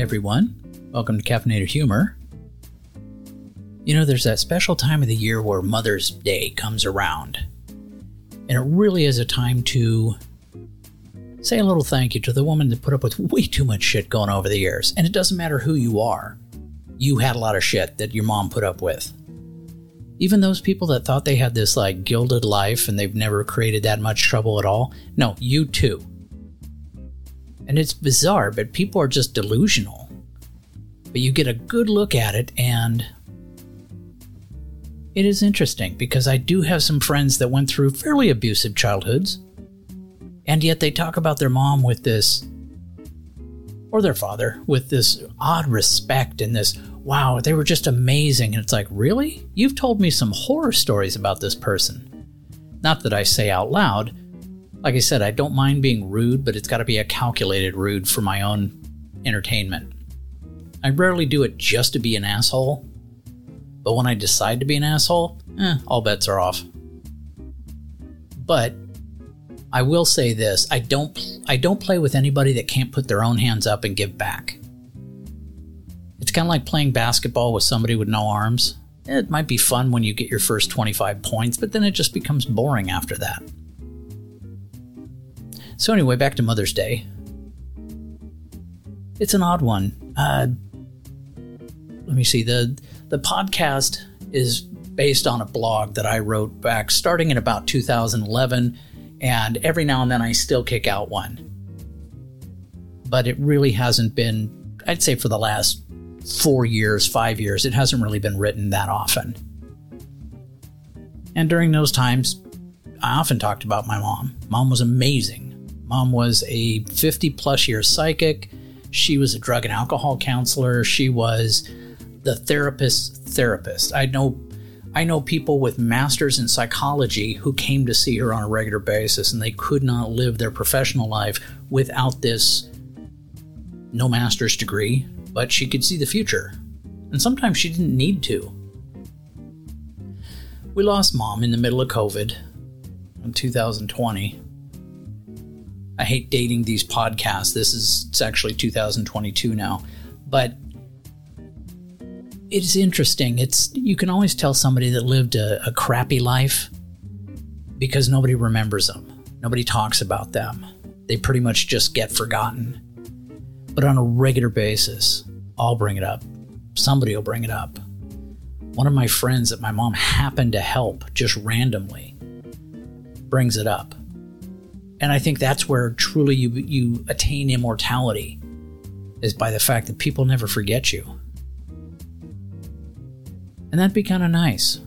everyone. Welcome to Caffeinated Humor. You know, there's that special time of the year where Mother's Day comes around. And it really is a time to say a little thank you to the woman that put up with way too much shit going over the years. And it doesn't matter who you are, you had a lot of shit that your mom put up with. Even those people that thought they had this like gilded life and they've never created that much trouble at all, no, you too. And it's bizarre, but people are just delusional. But you get a good look at it, and it is interesting because I do have some friends that went through fairly abusive childhoods, and yet they talk about their mom with this, or their father, with this odd respect and this, wow, they were just amazing. And it's like, really? You've told me some horror stories about this person. Not that I say out loud, like I said, I don't mind being rude, but it's got to be a calculated rude for my own entertainment. I rarely do it just to be an asshole, but when I decide to be an asshole, eh, all bets are off. But I will say this: I don't I don't play with anybody that can't put their own hands up and give back. It's kind of like playing basketball with somebody with no arms. It might be fun when you get your first 25 points, but then it just becomes boring after that. So, anyway, back to Mother's Day. It's an odd one. Uh, let me see. The, the podcast is based on a blog that I wrote back starting in about 2011, and every now and then I still kick out one. But it really hasn't been, I'd say, for the last four years, five years, it hasn't really been written that often. And during those times, I often talked about my mom. Mom was amazing. Mom was a 50 plus year psychic. She was a drug and alcohol counselor. She was the therapist's therapist. I know I know people with masters in psychology who came to see her on a regular basis and they could not live their professional life without this no master's degree, but she could see the future. And sometimes she didn't need to. We lost mom in the middle of COVID in 2020. I hate dating these podcasts. This is it's actually 2022 now, but it's interesting. It's you can always tell somebody that lived a, a crappy life because nobody remembers them. Nobody talks about them. They pretty much just get forgotten. But on a regular basis, I'll bring it up. Somebody will bring it up. One of my friends that my mom happened to help just randomly brings it up. And I think that's where truly you you attain immortality is by the fact that people never forget you. And that'd be kind of nice.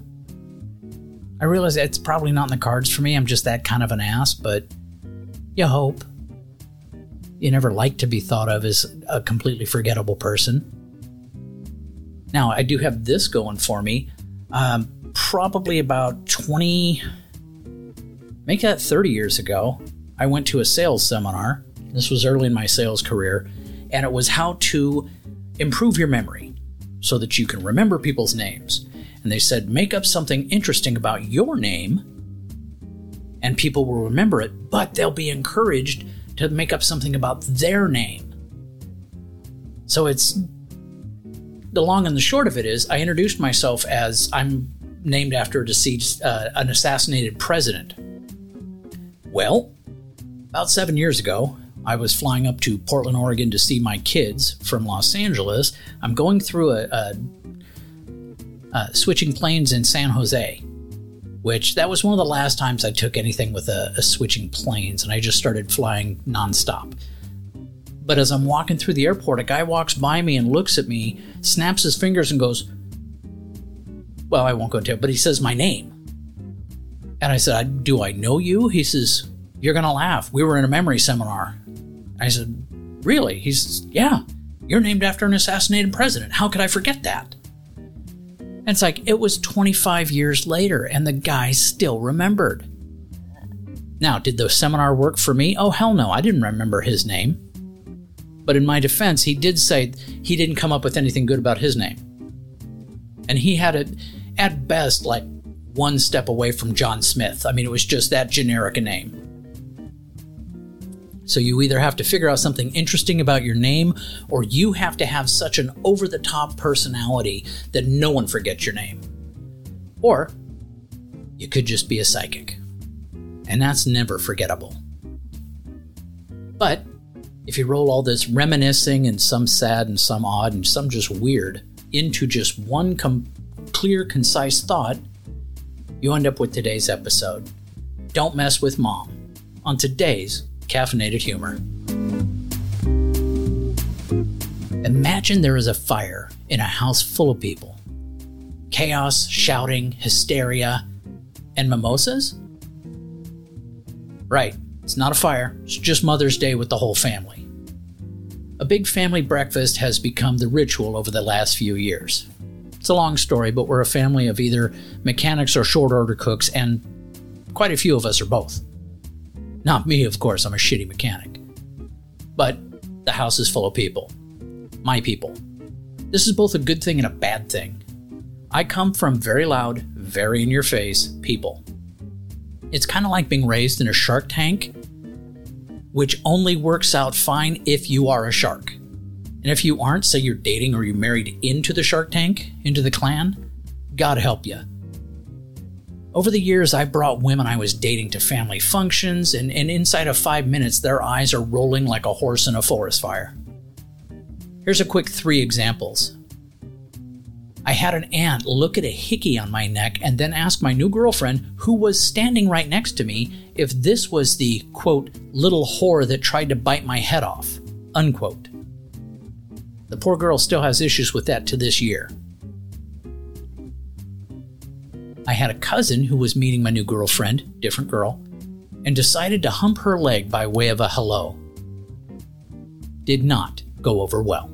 I realize it's probably not in the cards for me. I'm just that kind of an ass, but you hope. You never like to be thought of as a completely forgettable person. Now, I do have this going for me. Um, probably about 20, make that 30 years ago, I went to a sales seminar. This was early in my sales career, and it was how to improve your memory so that you can remember people's names. And they said, make up something interesting about your name, and people will remember it, but they'll be encouraged to make up something about their name. So it's the long and the short of it is, I introduced myself as I'm named after a deceased, uh, an assassinated president. Well, about seven years ago, I was flying up to Portland, Oregon to see my kids from Los Angeles. I'm going through a, a, a switching planes in San Jose, which that was one of the last times I took anything with a, a switching planes, and I just started flying nonstop. But as I'm walking through the airport, a guy walks by me and looks at me, snaps his fingers, and goes, Well, I won't go into it, but he says my name. And I said, Do I know you? He says, you're going to laugh. We were in a memory seminar. I said, Really? He says, Yeah, you're named after an assassinated president. How could I forget that? And it's like, it was 25 years later, and the guy still remembered. Now, did the seminar work for me? Oh, hell no, I didn't remember his name. But in my defense, he did say he didn't come up with anything good about his name. And he had it, at best, like one step away from John Smith. I mean, it was just that generic a name. So you either have to figure out something interesting about your name, or you have to have such an over the top personality that no one forgets your name. Or you could just be a psychic. And that's never forgettable. But if you roll all this reminiscing and some sad and some odd and some just weird into just one com- clear, concise thought, you end up with today's episode. Don't mess with mom. On today's caffeinated humor. Imagine there is a fire in a house full of people. Chaos, shouting, hysteria, and mimosas? Right, it's not a fire, it's just Mother's Day with the whole family. A big family breakfast has become the ritual over the last few years. It's a long story, but we're a family of either mechanics or short order cooks, and quite a few of us are both. Not me, of course, I'm a shitty mechanic. But the house is full of people. My people. This is both a good thing and a bad thing. I come from very loud, very in your face people. It's kind of like being raised in a shark tank, which only works out fine if you are a shark. And if you aren't, say you're dating or you're married into the shark tank, into the clan, God help you. Over the years, I brought women I was dating to family functions, and, and inside of five minutes, their eyes are rolling like a horse in a forest fire. Here's a quick three examples. I had an aunt look at a hickey on my neck and then ask my new girlfriend, who was standing right next to me, if this was the, quote, little whore that tried to bite my head off, unquote. The poor girl still has issues with that to this year. I had a cousin who was meeting my new girlfriend, different girl, and decided to hump her leg by way of a hello. Did not go over well.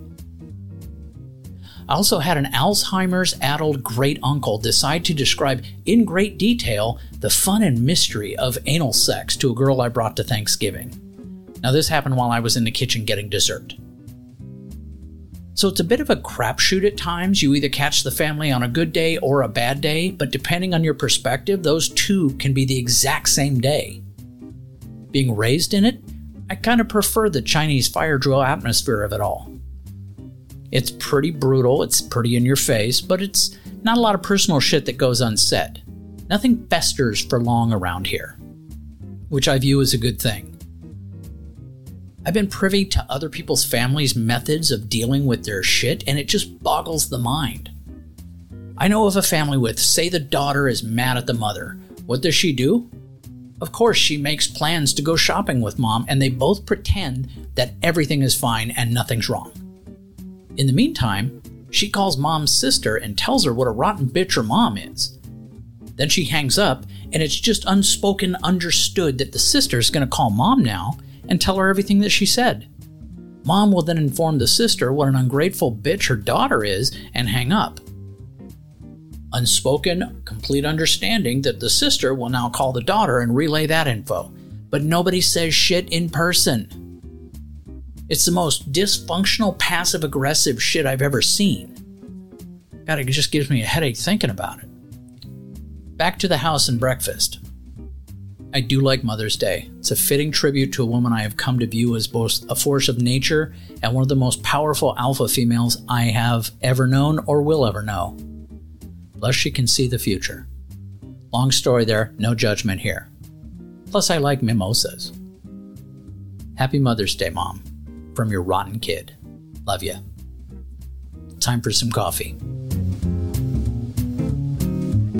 I also had an Alzheimer's addled great uncle decide to describe in great detail the fun and mystery of anal sex to a girl I brought to Thanksgiving. Now, this happened while I was in the kitchen getting dessert. So it's a bit of a crapshoot at times. You either catch the family on a good day or a bad day, but depending on your perspective, those two can be the exact same day. Being raised in it, I kind of prefer the Chinese fire drill atmosphere of it all. It's pretty brutal, it's pretty in your face, but it's not a lot of personal shit that goes unsaid. Nothing festers for long around here, which I view as a good thing. I've been privy to other people's families' methods of dealing with their shit, and it just boggles the mind. I know of a family with, say, the daughter is mad at the mother. What does she do? Of course, she makes plans to go shopping with mom, and they both pretend that everything is fine and nothing's wrong. In the meantime, she calls mom's sister and tells her what a rotten bitch her mom is. Then she hangs up, and it's just unspoken understood that the sister's gonna call mom now and tell her everything that she said. Mom will then inform the sister what an ungrateful bitch her daughter is and hang up. Unspoken, complete understanding that the sister will now call the daughter and relay that info. But nobody says shit in person. It's the most dysfunctional, passive aggressive shit I've ever seen. God, it just gives me a headache thinking about it. Back to the house and breakfast. I do like Mother's Day. It's a fitting tribute to a woman I have come to view as both a force of nature and one of the most powerful alpha females I have ever known or will ever know. Plus, she can see the future. Long story there, no judgment here. Plus, I like mimosas. Happy Mother's Day, Mom. From your rotten kid. Love you. Time for some coffee.